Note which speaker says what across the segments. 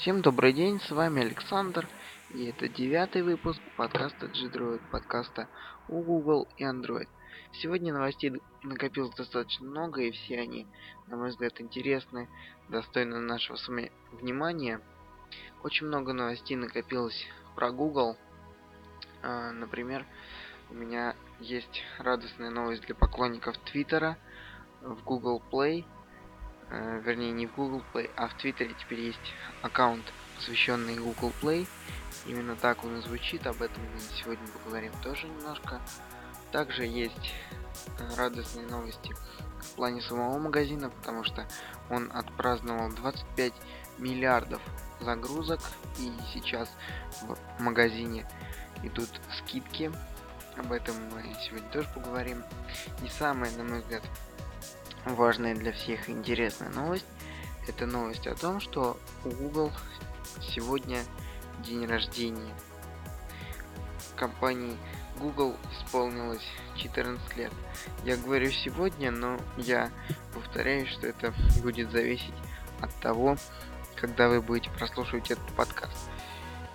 Speaker 1: Всем добрый день, с вами Александр, и это девятый выпуск подкаста G-Droid, подкаста у Google и Android. Сегодня новостей накопилось достаточно много, и все они, на мой взгляд, интересны, достойны нашего с вами внимания. Очень много новостей накопилось про Google. А, например, у меня есть радостная новость для поклонников Твиттера в Google Play – э, вернее не в Google Play, а в Твиттере теперь есть аккаунт, посвященный Google Play. Именно так он и звучит, об этом мы сегодня поговорим тоже немножко. Также есть э, радостные новости в плане самого магазина, потому что он отпраздновал 25 миллиардов загрузок, и сейчас в магазине идут скидки. Об этом мы сегодня тоже поговорим. И самое, на мой взгляд, важная для всех интересная новость. Это новость о том, что у Google сегодня день рождения. Компании Google исполнилось 14 лет. Я говорю сегодня, но я повторяю, что это будет зависеть от того, когда вы будете прослушивать этот подкаст.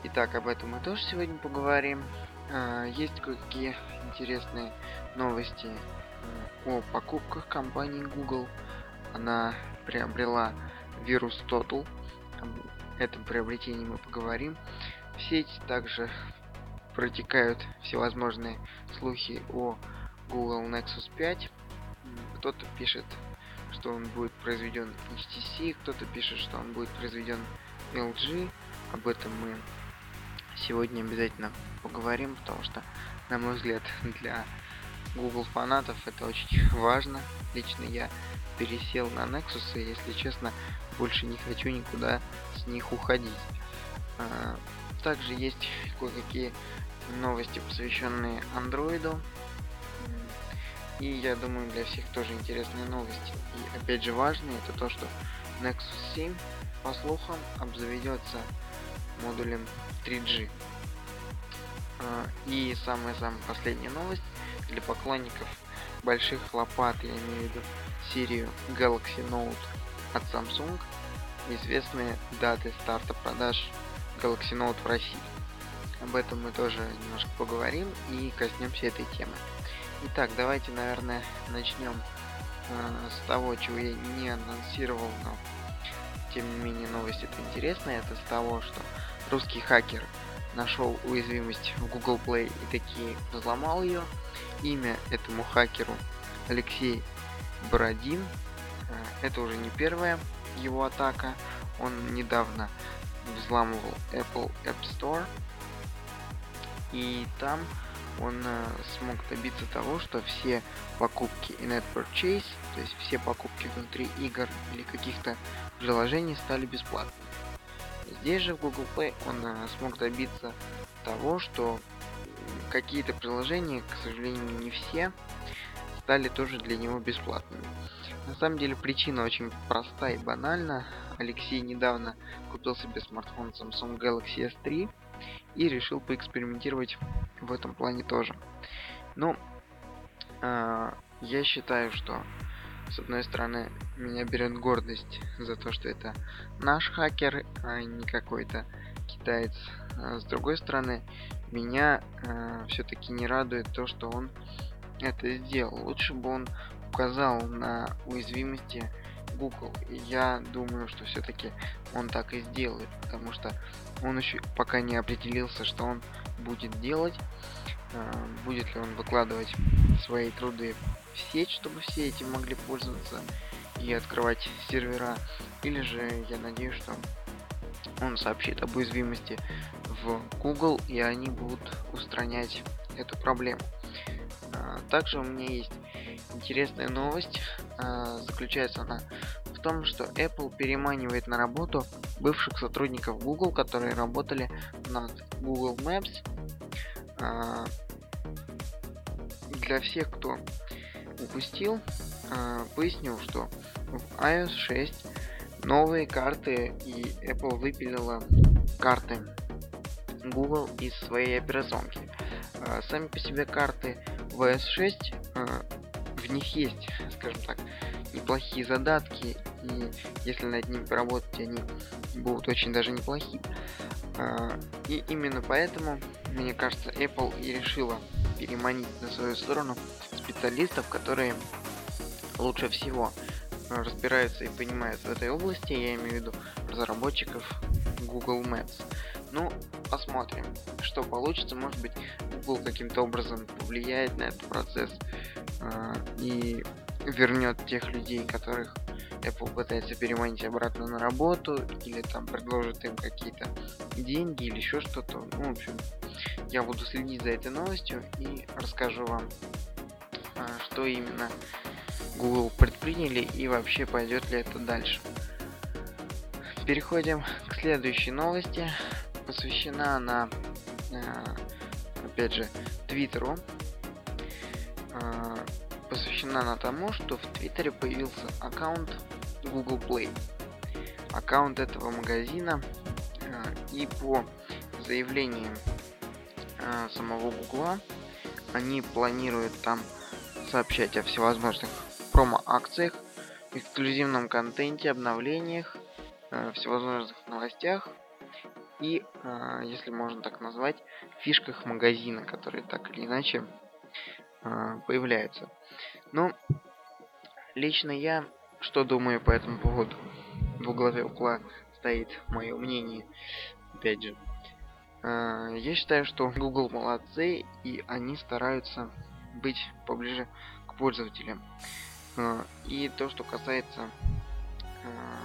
Speaker 1: Итак, об этом мы тоже сегодня поговорим. А, есть кое-какие интересные новости о покупках компании Google. Она приобрела вирус Total. Об этом приобретении мы поговорим. В сеть также протекают всевозможные слухи о Google Nexus 5. Кто-то пишет, что он будет произведен HTC, кто-то пишет, что он будет произведен LG. Об этом мы сегодня обязательно поговорим, потому что, на мой взгляд, для Google фанатов это очень важно. Лично я пересел на Nexus и, если честно, больше не хочу никуда с них уходить. А, также есть кое-какие новости, посвященные андроиду. И я думаю, для всех тоже интересные новости. И опять же важные, это то, что Nexus 7, по слухам, обзаведется модулем 3G. А, и самая-самая последняя новость для поклонников больших лопат, я имею в виду серию Galaxy Note от Samsung, известные даты старта продаж Galaxy Note в России. Об этом мы тоже немножко поговорим и коснемся этой темы. Итак, давайте, наверное, начнем э, с того, чего я не анонсировал, но тем не менее новость это интересная. Это с того, что русский хакер нашел уязвимость в Google Play и такие взломал ее. Имя этому хакеру Алексей Бородин. Э, это уже не первая его атака. Он недавно взламывал Apple App Store. И там он э, смог добиться того, что все покупки in-app purchase, то есть все покупки внутри игр или каких-то приложений стали бесплатными. Здесь же в Google Play он э, смог добиться того, что какие-то приложения, к сожалению, не все, стали тоже для него бесплатными. На самом деле причина очень проста и банальна. Алексей недавно купил себе смартфон Samsung Galaxy S3 и решил поэкспериментировать в этом плане тоже. Ну, э, я считаю, что с одной стороны, меня берет гордость за то, что это наш хакер, а не какой-то китаец. А с другой стороны, меня э, все-таки не радует то, что он это сделал. Лучше бы он указал на уязвимости Google. И я думаю, что все-таки он так и сделает, потому что он еще пока не определился, что он будет делать. Э, будет ли он выкладывать свои труды в сеть, чтобы все этим могли пользоваться и открывать сервера. Или же я надеюсь, что он сообщит об уязвимости в Google, и они будут устранять эту проблему. А, также у меня есть интересная новость. А, заключается она в том, что Apple переманивает на работу бывших сотрудников Google, которые работали над Google Maps. А, для всех, кто упустил, поясню, что в iOS 6 новые карты и Apple выпилила карты Google из своей операционки. Э, сами по себе карты в iOS 6, э, в них есть, скажем так, неплохие задатки и если над ними поработать, они будут очень даже неплохие. А, и именно поэтому, мне кажется, Apple и решила переманить на свою сторону специалистов, которые лучше всего разбираются и понимают в этой области, я имею в виду разработчиков Google Maps. Ну, посмотрим, что получится. Может быть, Google каким-то образом повлияет на этот процесс э, и вернет тех людей, которых Apple пытается переманить обратно на работу, или там предложит им какие-то деньги или еще что-то. Ну, в общем, я буду следить за этой новостью и расскажу вам, э, что именно Google предприняли и вообще пойдет ли это дальше. Переходим к следующей новости. Посвящена она, э, опять же, Твиттеру. Э, посвящена она тому, что в Твиттере появился аккаунт Google Play. Аккаунт этого магазина э, и по заявлениям самого Гугла они планируют там сообщать о всевозможных промо-акциях, эксклюзивном контенте, обновлениях, всевозможных новостях и, э, если можно так назвать, фишках магазина, которые так или иначе э, появляются. Ну, лично я что думаю по этому поводу? В главе угла стоит мое мнение, опять же. Э, я считаю, что Google молодцы, и они стараются быть поближе к пользователям. А, и то, что касается а,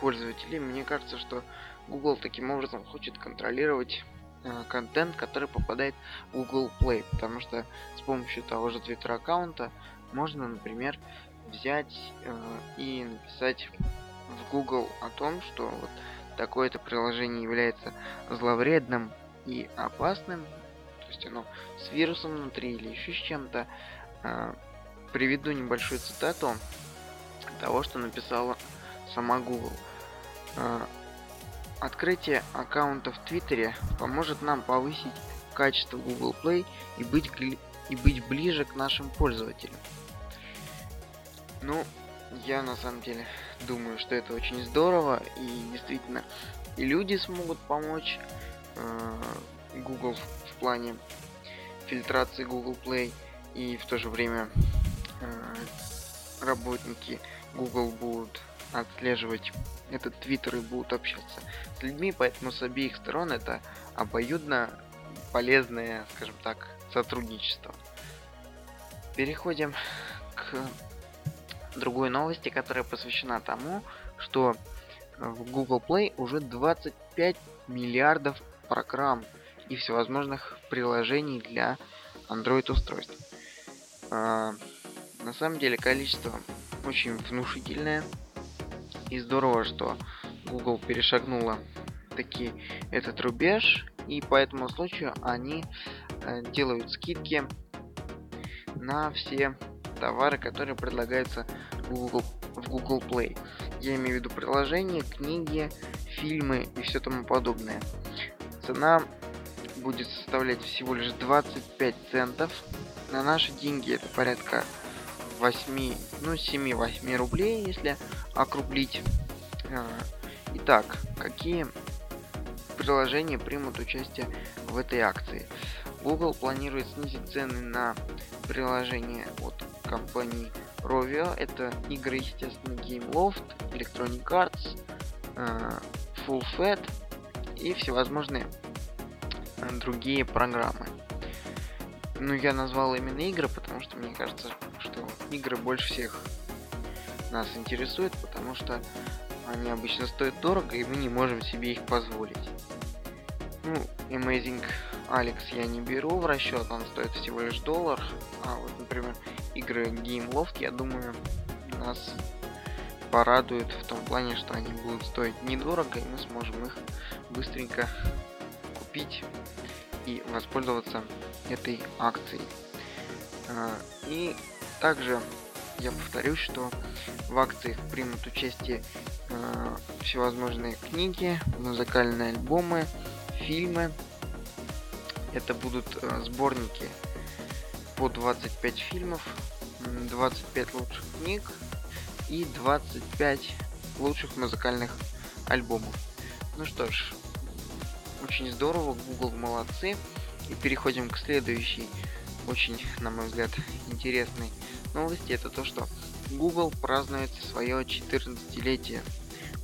Speaker 1: пользователей, мне кажется, что Google таким образом хочет контролировать а, контент, который попадает в Google Play, потому что с помощью того же Twitter аккаунта можно, например, взять и написать в Google о том, что вот такое-то приложение является зловредным и опасным, то есть оно с вирусом внутри или еще с чем-то, приведу небольшую цитату того, что написала сама Google. А, Открытие аккаунта в Твиттере поможет нам повысить качество Google Play и быть, и быть ближе к нашим пользователям. Ну, я на самом деле думаю, что это очень здорово и действительно и люди смогут помочь э, Google в плане фильтрации Google Play и в то же время Э, работники Google будут отслеживать этот твиттер и будут общаться с людьми, поэтому с обеих сторон это обоюдно полезное, скажем так, сотрудничество. Переходим к другой новости, которая посвящена тому, что в Google Play уже 25 миллиардов программ и всевозможных приложений для Android устройств. А, на самом деле количество очень внушительное. И здорово, что Google перешагнула таки этот рубеж. И по этому случаю они э, делают скидки на все товары, которые предлагаются Google, в Google Play. Я имею в виду приложения, книги, фильмы и все тому подобное. Цена будет составлять всего лишь 25 центов. На наши деньги это порядка 8, ну 7-8 рублей, если округлить. А, итак, какие приложения примут участие в этой акции? Google планирует снизить цены на приложения от компании Rovio. Это игры, естественно, GameLoft, Electronic Arts, а, Full Fat и всевозможные а, другие программы. Ну, я назвал именно игры, потому что мне кажется, что игры больше всех нас интересуют, потому что они обычно стоят дорого, и мы не можем себе их позволить. Ну, Amazing Alex я не беру в расчет, он стоит всего лишь доллар. А вот, например, игры Game Loft, я думаю, нас порадуют в том плане, что они будут стоить недорого, и мы сможем их быстренько купить и воспользоваться этой акцией. А, и также я повторюсь, что в акциях примут участие э, всевозможные книги, музыкальные альбомы, фильмы. Это будут э, сборники по 25 фильмов, 25 лучших книг и 25 лучших музыкальных альбомов. Ну что ж, очень здорово, Google молодцы. И переходим к следующей, очень, на мой взгляд, интересной новости. Это то, что Google празднует свое 14-летие.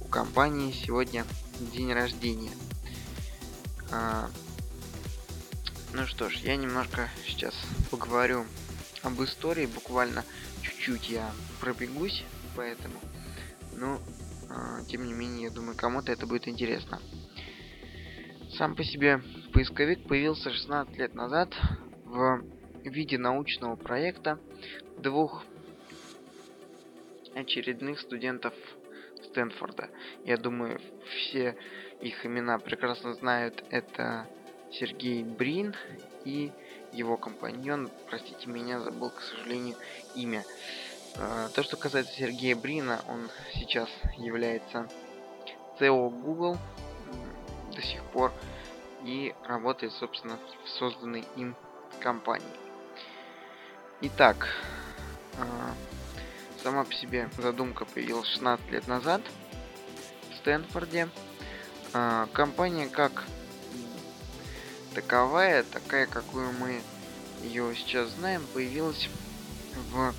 Speaker 1: У компании сегодня день рождения. А, ну что ж, я немножко сейчас поговорю об истории, буквально чуть-чуть я пробегусь, поэтому, ну, э, тем не менее, я думаю, кому-то это будет интересно. Сам по себе поисковик появился 16 лет назад в виде научного проекта двух очередных студентов Стэнфорда. Я думаю, все их имена прекрасно знают. Это Сергей Брин и его компаньон, простите меня, забыл, к сожалению, имя. А, то, что касается Сергея Брина, он сейчас является CEO Google до сих пор и работает, собственно, в созданной им компании. Итак, а, сама по себе задумка появилась 16 лет назад в Стэнфорде. А, компания как таковая, такая, какую мы ее сейчас знаем, появилась в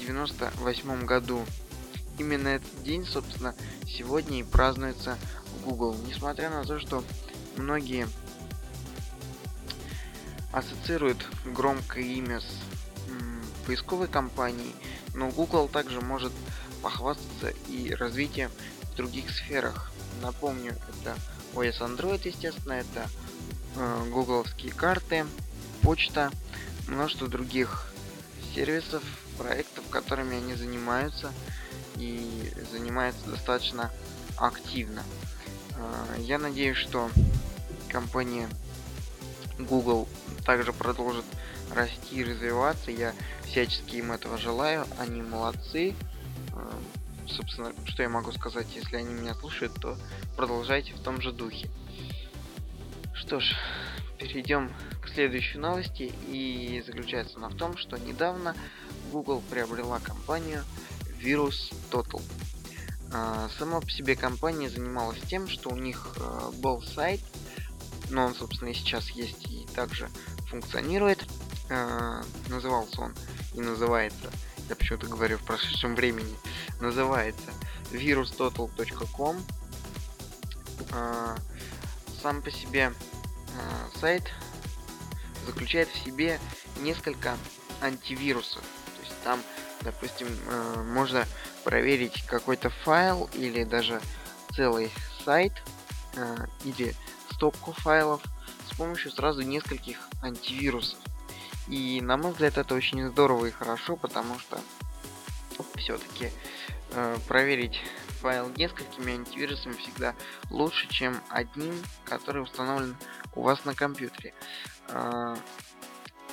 Speaker 1: 98 году. Именно этот день, собственно, сегодня и празднуется в Google. Несмотря на то, что многие ассоциируют громкое имя с поисковой компанией, но Google также может похвастаться и развитием в других сферах. Напомню, это OS Android, естественно, это э, гугловские карты, почта, множество других сервисов, проектов, которыми они занимаются и занимаются достаточно активно. Э, я надеюсь, что компания Google также продолжит расти и развиваться. Я всячески им этого желаю. Они молодцы. Э, собственно, что я могу сказать, если они меня слушают, то продолжайте в том же духе. Что ж, перейдем к следующей новости. И заключается она в том, что недавно Google приобрела компанию Virus Total. А, сама по себе компания занималась тем, что у них а, был сайт, но он, собственно, и сейчас есть и также функционирует. А, назывался он и называется, я почему-то говорю в прошедшем времени, называется virustotal.com. Сам по себе сайт заключает в себе несколько антивирусов. То есть там, допустим, э, можно проверить какой-то файл или даже целый сайт э, или стопку файлов с помощью сразу нескольких антивирусов. И на мой взгляд это очень здорово и хорошо, потому что все-таки э, проверить файл несколькими антивирусами всегда лучше, чем одним, который установлен у вас на компьютере.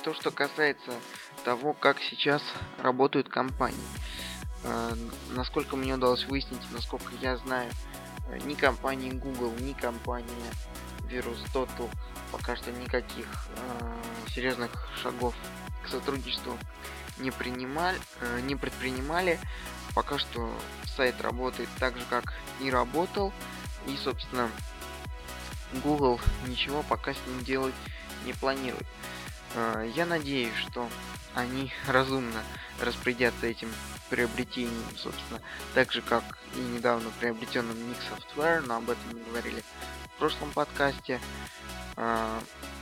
Speaker 1: То, что касается того, как сейчас работают компании. Э, насколько мне удалось выяснить, насколько я знаю, э, ни компания Google, ни компания Virus пока что никаких э, серьезных шагов к сотрудничеству не принимали, э, не предпринимали. Пока что сайт работает так же, как и работал. И, собственно, Google ничего пока с ним делать не планирует. Э, я надеюсь, что они разумно распорядятся этим приобретением, собственно, так же, как и недавно приобретенным Nick Software, но об этом мы говорили в прошлом подкасте. Э,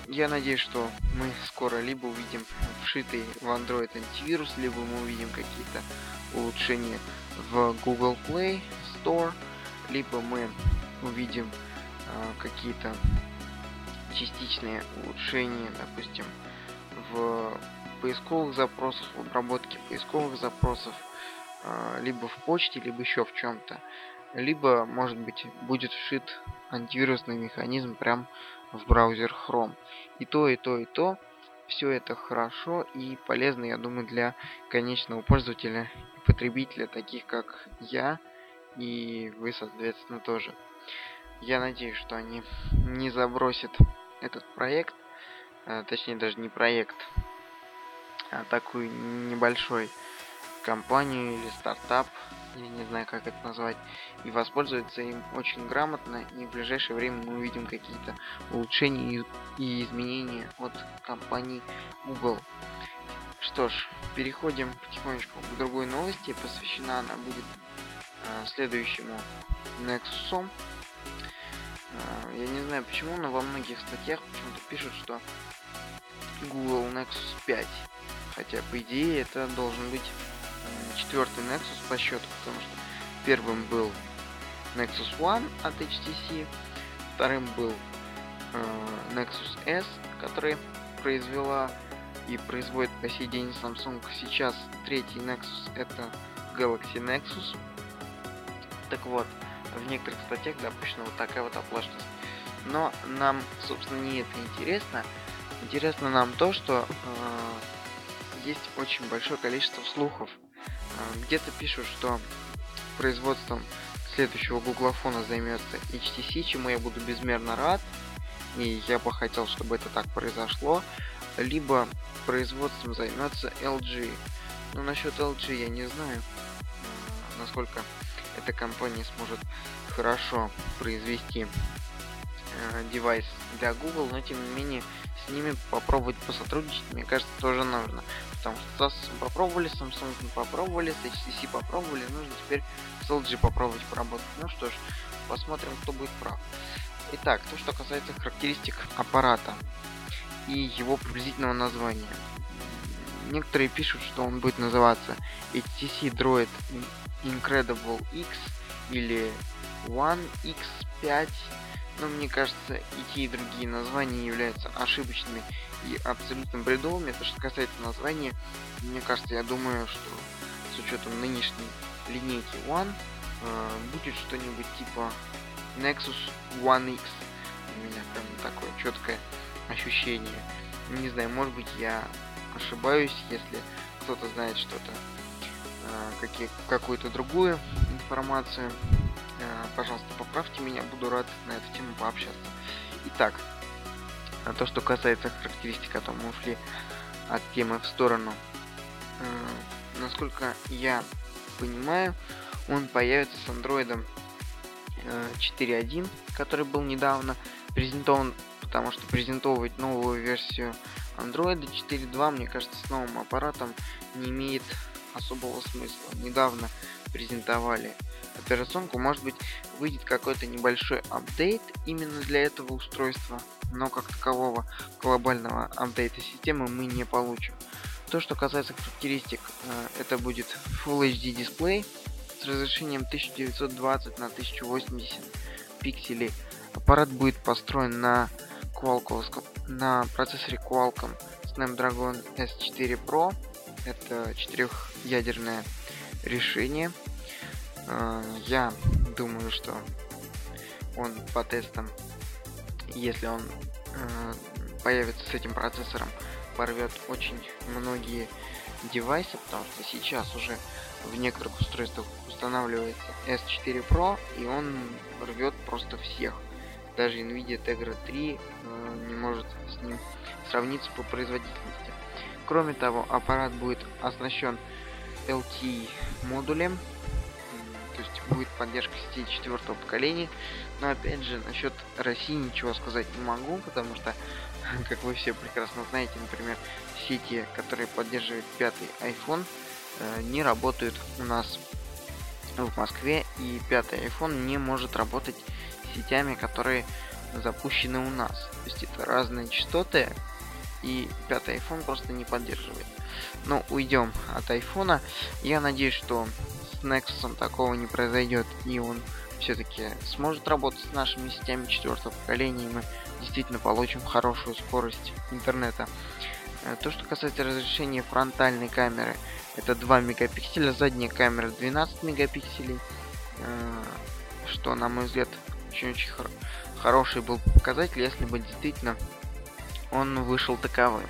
Speaker 1: я надеюсь, что мы скоро либо увидим вшитый в Android антивирус, либо мы увидим какие-то улучшения в Google Play Store, либо мы увидим э, какие-то частичные улучшения, допустим, в поисковых запросах, в обработке поисковых запросов, э, либо в почте, либо еще в чем-то. Либо, может быть, будет вшит антивирусный механизм прям в браузер Chrome. И то, и то, и то. Все это хорошо и полезно, я думаю, для конечного пользователя и потребителя, таких как я и вы, соответственно, тоже. Я надеюсь, что они не забросят этот проект, а, точнее даже не проект, а такую небольшой компанию или стартап, я не знаю как это назвать, и воспользоваться им очень грамотно, и в ближайшее время мы увидим какие-то улучшения и изменения от компании Google. Что ж, переходим потихонечку к другой новости, посвящена она будет э, следующему Nexus. Не знаю почему, но во многих статьях почему-то пишут, что Google Nexus 5. Хотя, по идее, это должен быть четвертый Nexus по счету, потому что первым был Nexus One от HTC, вторым был э, Nexus S, который произвела и производит по сей день Samsung. Сейчас третий Nexus это Galaxy Nexus. Так вот, в некоторых статьях допущена вот такая вот оплошность. Но нам, собственно, не это интересно. Интересно нам то, что э, есть очень большое количество слухов а, где-то пишут, что производством следующего гуглофона займется HTC, чему я буду безмерно рад. И я бы хотел, чтобы это так произошло. Либо производством займется LG. Но насчет LG я не знаю, а, насколько эта компания сможет хорошо произвести э, девайс для Google, но тем не менее с ними попробовать посотрудничать, мне кажется, тоже нужно. Потому что с попробовали, Samsung попробовали, с HTC попробовали, нужно теперь с LG попробовать поработать. Ну что ж, посмотрим, кто будет прав. Итак, то, что касается характеристик аппарата и его приблизительного названия. Некоторые пишут, что он будет называться HTC Droid Incredible X или One X5 но мне кажется, и те, и другие названия являются ошибочными и абсолютно бредовыми. То, что касается названия, мне кажется, я думаю, что с учетом нынешней линейки One э, будет что-нибудь типа Nexus One X. У меня прям такое четкое ощущение. Не знаю, может быть я ошибаюсь, если кто-то знает что-то, э, какую-то другую информацию пожалуйста, поправьте меня, буду рад на эту тему пообщаться. Итак, то, что касается характеристик, а то мы ушли от темы в сторону. Э, насколько я понимаю, он появится с андроидом 4.1, который был недавно презентован, потому что презентовывать новую версию Android 4.2, мне кажется, с новым аппаратом не имеет особого смысла. Недавно презентовали операционку, может быть выйдет какой-то небольшой апдейт именно для этого устройства, но как такового глобального апдейта системы мы не получим. То, что касается характеристик, э, это будет Full HD дисплей с разрешением 1920 на 1080 пикселей. Аппарат будет построен на Qualcomm, на процессоре Qualcomm Snapdragon S4 Pro. Это четырехъядерное решение. Э, я думаю, что он по тестам, если он э, появится с этим процессором, порвет очень многие девайсы, потому что сейчас уже в некоторых устройствах устанавливается S4 Pro, и он рвет просто всех. Даже Nvidia Tegra 3 э, не может с ним сравниться по производительности. Кроме того, аппарат будет оснащен LTE модулем, то есть будет поддержка сети четвертого поколения. Но опять же, насчет России ничего сказать не могу, потому что, как вы все прекрасно знаете, например, сети, которые поддерживают пятый iPhone, э, не работают у нас в Москве, и пятый iPhone не может работать сетями, которые запущены у нас. То есть это разные частоты, и пятый iPhone просто не поддерживает. Но уйдем от iPhone. Я надеюсь, что Nexus такого не произойдет, и он все-таки сможет работать с нашими сетями четвертого поколения, и мы действительно получим хорошую скорость интернета. Э, то, что касается разрешения фронтальной камеры, это 2 мегапикселя, задняя камера 12 мегапикселей, э, что, на мой взгляд, очень-очень хор хороший был показатель, если бы действительно он вышел таковым.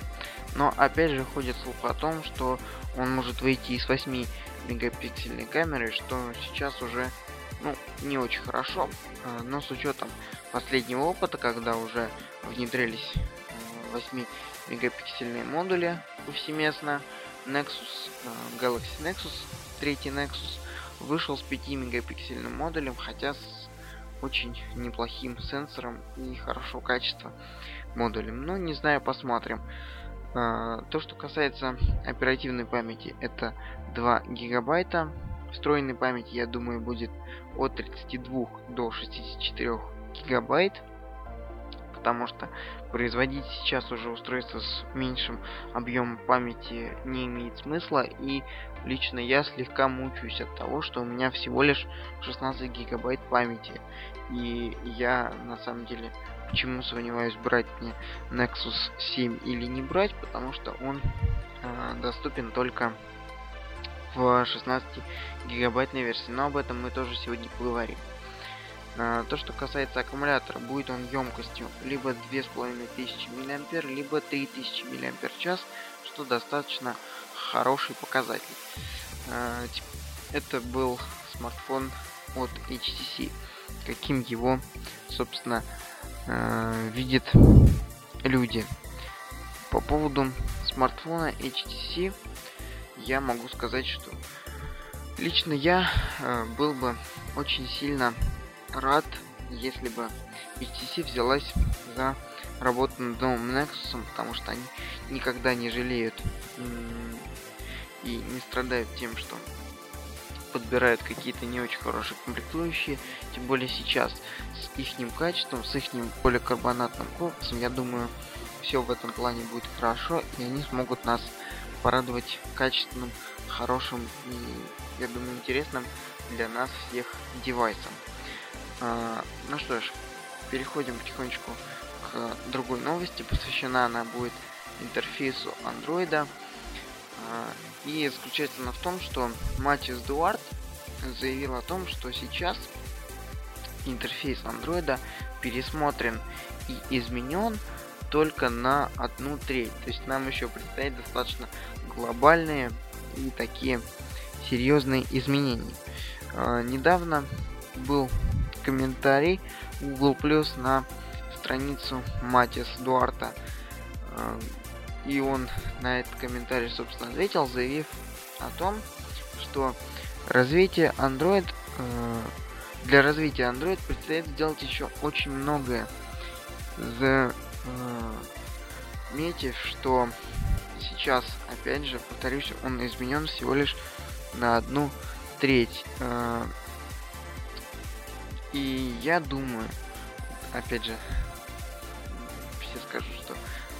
Speaker 1: Но опять же ходит слух о том, что он может выйти из 8 мегапиксельной камеры, что сейчас уже ну, не очень хорошо, а, но с учетом последнего опыта, когда уже внедрились 8 э, модули повсеместно, Nexus, э, Galaxy Nexus, третий Nexus вышел с 5 мегапиксельным модулем, хотя с очень неплохим сенсором и хорошего качества модулем. Ну, не знаю, посмотрим. А, то, что касается оперативной памяти, это 2 гигабайта. Встроенной памяти, я думаю, будет от 32 до 64 гигабайт. Потому что производить сейчас уже устройство с меньшим объемом памяти не имеет смысла, и лично я слегка мучаюсь от того, что у меня всего лишь 16 гигабайт памяти, и я на самом деле почему сомневаюсь брать мне Nexus 7 или не брать, потому что он э, доступен только в 16 гигабайтной версии, но об этом мы тоже сегодня поговорим. А, то, что касается аккумулятора, будет он емкостью либо 2500 мА, либо 3000 мАч, что достаточно хороший показатель. А, это был смартфон от HTC. Каким его, собственно, а, видят люди. По поводу смартфона HTC я могу сказать, что лично я был бы очень сильно рад, если бы HTC взялась за работу над новым Nexus, потому что они никогда не жалеют и не страдают тем, что подбирают какие-то не очень хорошие комплектующие, тем более сейчас с их качеством, с их поликарбонатным корпусом, я думаю, все в этом плане будет хорошо, и они смогут нас порадовать качественным, хорошим и, я думаю, интересным для нас всех девайсом. А, ну что ж, переходим потихонечку к другой новости. Посвящена она будет интерфейсу андроида. И заключается она в том, что Матис Дуарт заявил о том, что сейчас интерфейс андроида пересмотрен и изменен только на одну треть. То есть нам еще предстоит достаточно глобальные и такие серьезные изменения. Э, недавно был комментарий Google Plus на страницу Матис Дуарта. Э, и он на этот комментарий, собственно, ответил, заявив о том, что развитие Android э, для развития Android предстоит сделать еще очень многое. Заметив, что сейчас, опять же, повторюсь, он изменен всего лишь на одну треть. Э, и я думаю, опять же, все скажут, что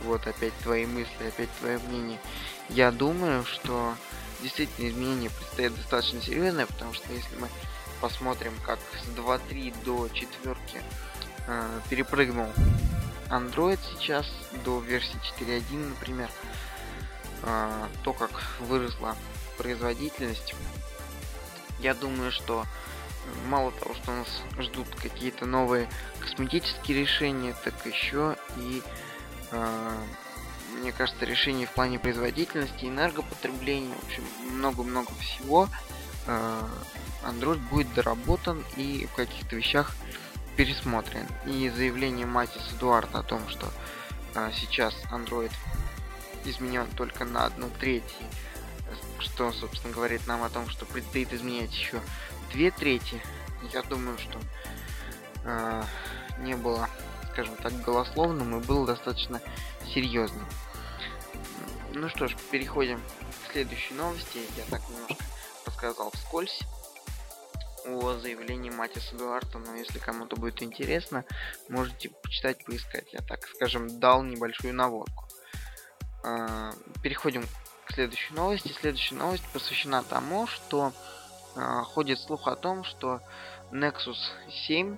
Speaker 1: вот опять твои мысли, опять твое мнение. Я думаю, что действительно изменения предстоят достаточно серьезные, потому что если мы посмотрим, как с 2.3 до 4 э, перепрыгнул Android сейчас до версии 4.1, например, э, то, как выросла производительность, я думаю, что мало того, что нас ждут какие-то новые косметические решения, так еще и, э, мне кажется, решения в плане производительности, энергопотребления, в общем, много-много всего. Э, Android будет доработан и в каких-то вещах пересмотрен. И заявление Матис Эдуарда о том, что э, сейчас Android изменен только на одну треть, что, собственно, говорит нам о том, что предстоит изменять еще две трети, я думаю, что э, не было, скажем так, голословным и было достаточно серьезным. Ну что ж, переходим к следующей новости. Я так немножко рассказал вскользь о заявлении Матиса Дуарта, но если кому-то будет интересно, можете почитать, поискать. Я так, скажем, дал небольшую наводку. Э, переходим к следующей новости. Следующая новость посвящена тому, что а, ходит слух о том, что Nexus 7,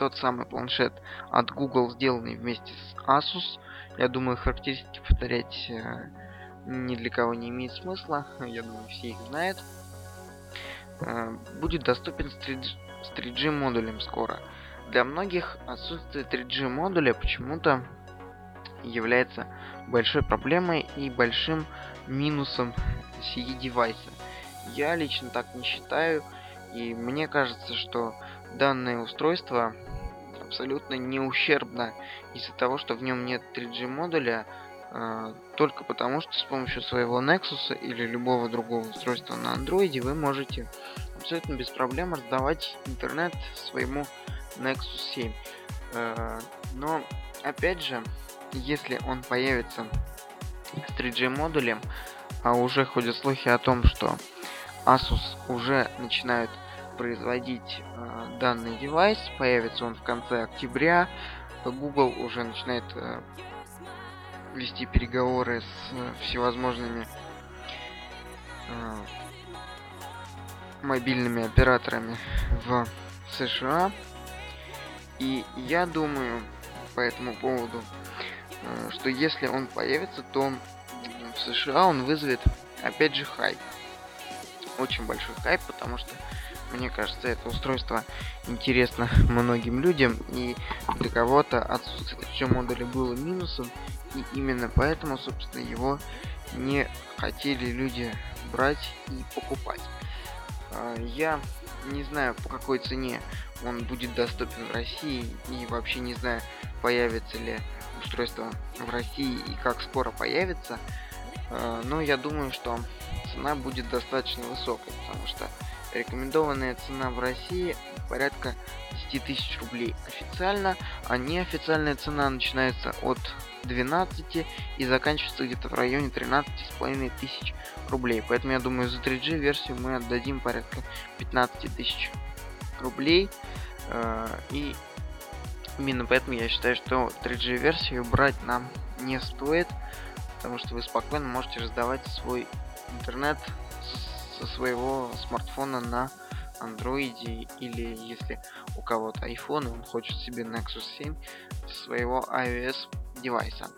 Speaker 1: тот самый планшет от Google, сделанный вместе с Asus, я думаю, характеристики повторять э, ни для кого не имеет смысла, я думаю, все их знают, э, будет доступен с 3G, с 3G модулем скоро. Для многих отсутствие 3G модуля почему-то является большой проблемой и большим минусом сии девайса. Я лично так не считаю, и мне кажется, что данное устройство абсолютно не ущербно из-за того, что в нем нет 3G модуля, э, только потому, что с помощью своего Nexus или любого другого устройства на Android вы можете абсолютно без проблем раздавать интернет своему Nexus 7. Э, но, опять же, если он появится с 3G модулем, а уже ходят слухи о том, что Asus уже начинает производить э, данный девайс, появится он в конце октября, Google уже начинает э, вести переговоры с э, всевозможными э, мобильными операторами в США. И я думаю по этому поводу, э, что если он появится, то в США он вызовет опять же хайп. Очень большой хайп, потому что мне кажется, это устройство интересно многим людям, и для кого-то отсутствие модуля было минусом, и именно поэтому, собственно, его не хотели люди брать и покупать. А, я не знаю, по какой цене он будет доступен в России, и вообще не знаю, появится ли устройство в России и как скоро появится. А, но я думаю, что цена будет достаточно высокой, потому что Рекомендованная цена в России порядка 10 тысяч рублей официально, а неофициальная цена начинается от 12 и заканчивается где-то в районе 13 с половиной тысяч рублей. Поэтому я думаю, за 3G версию мы отдадим порядка 15 тысяч рублей. Э, и именно поэтому я считаю, что 3G версию брать нам не стоит, потому что вы спокойно можете раздавать свой интернет со своего смартфона на андроиде или если у кого-то iPhone он хочет себе Nexus 7 со своего iOS девайса.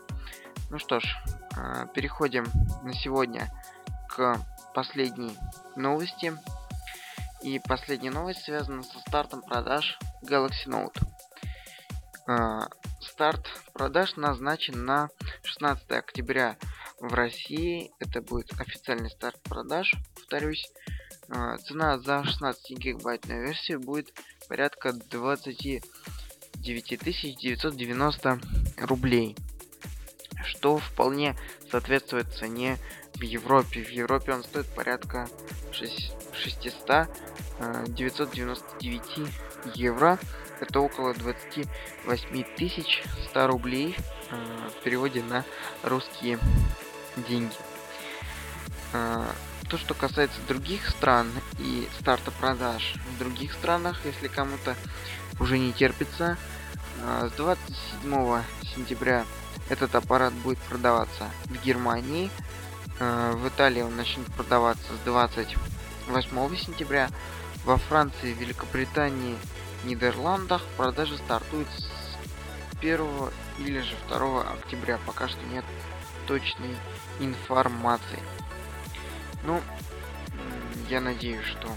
Speaker 1: Ну что ж, э, переходим на сегодня к последней новости. И последняя новость связана со стартом продаж Galaxy Note. Э, старт продаж назначен на 16 октября в России. Это будет официальный старт продаж повторюсь. А, цена за 16 гигабайтную версию будет порядка 29 990 рублей. Что вполне соответствует цене в Европе. В Европе он стоит порядка 600 999 а, евро. Это около 28 тысяч 100 рублей а, в переводе на русские деньги. То, что касается других стран и старта продаж в других странах, если кому-то уже не терпится, а, с 27 сентября этот аппарат будет продаваться в Германии, а, в Италии он начнет продаваться с 28 сентября, во Франции, Великобритании, Нидерландах продажи стартуют с 1 или же 2 октября, пока что нет точной информации. Ну, я надеюсь, что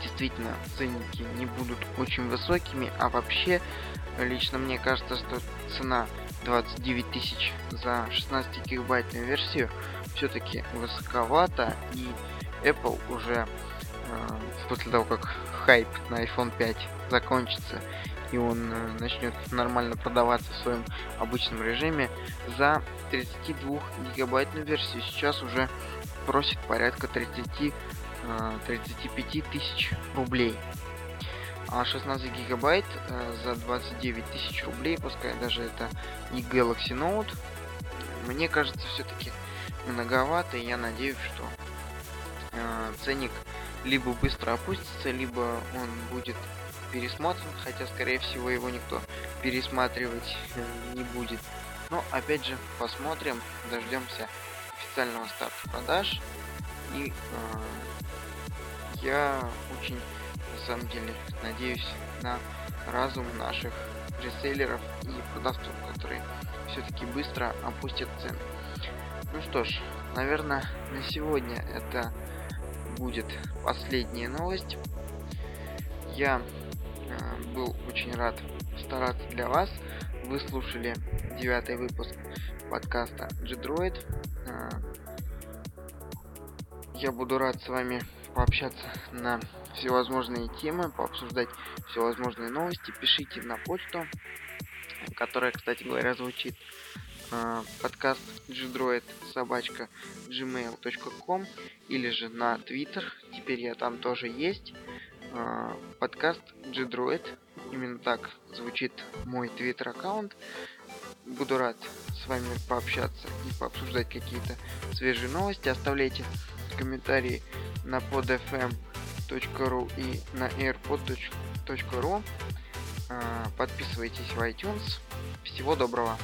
Speaker 1: действительно ценники не будут очень высокими, а вообще лично мне кажется, что цена 29 тысяч за 16 гигабайтную версию все-таки высоковато, и Apple уже э, после того, как хайп на iPhone 5 закончится и он э, начнет нормально продаваться в своем обычном режиме за 32 гигабайтную версию. Сейчас уже просит порядка 30 35 э, тысяч рублей. А 16 гигабайт э, за 29 тысяч рублей пускай даже это не Galaxy Note. Мне кажется все-таки многовато и я надеюсь что ценник либо быстро опустится либо он будет пересмотрен хотя скорее всего его никто пересматривать не будет но опять же посмотрим дождемся официального старта продаж. И э, я очень, на самом деле, надеюсь на разум наших реселлеров и продавцов, которые все-таки быстро опустят цены. Ну что ж, наверное, на сегодня это будет последняя новость. Я э, был очень рад стараться для вас. Вы слушали девятый выпуск подкаста G-Droid. А, я буду рад с вами пообщаться на всевозможные темы, пообсуждать всевозможные новости. Пишите на почту, которая, кстати говоря, звучит э, подкаст gdroid собачка gmail.com или же на Twitter. Теперь я там тоже есть. Э, подкаст gdroid. Именно так звучит мой Twitter аккаунт. Буду рад с вами пообщаться и пообсуждать какие-то свежие новости. Оставляйте комментарии на podfm.ru и на airpod.ru. А, подписывайтесь в iTunes. Всего доброго.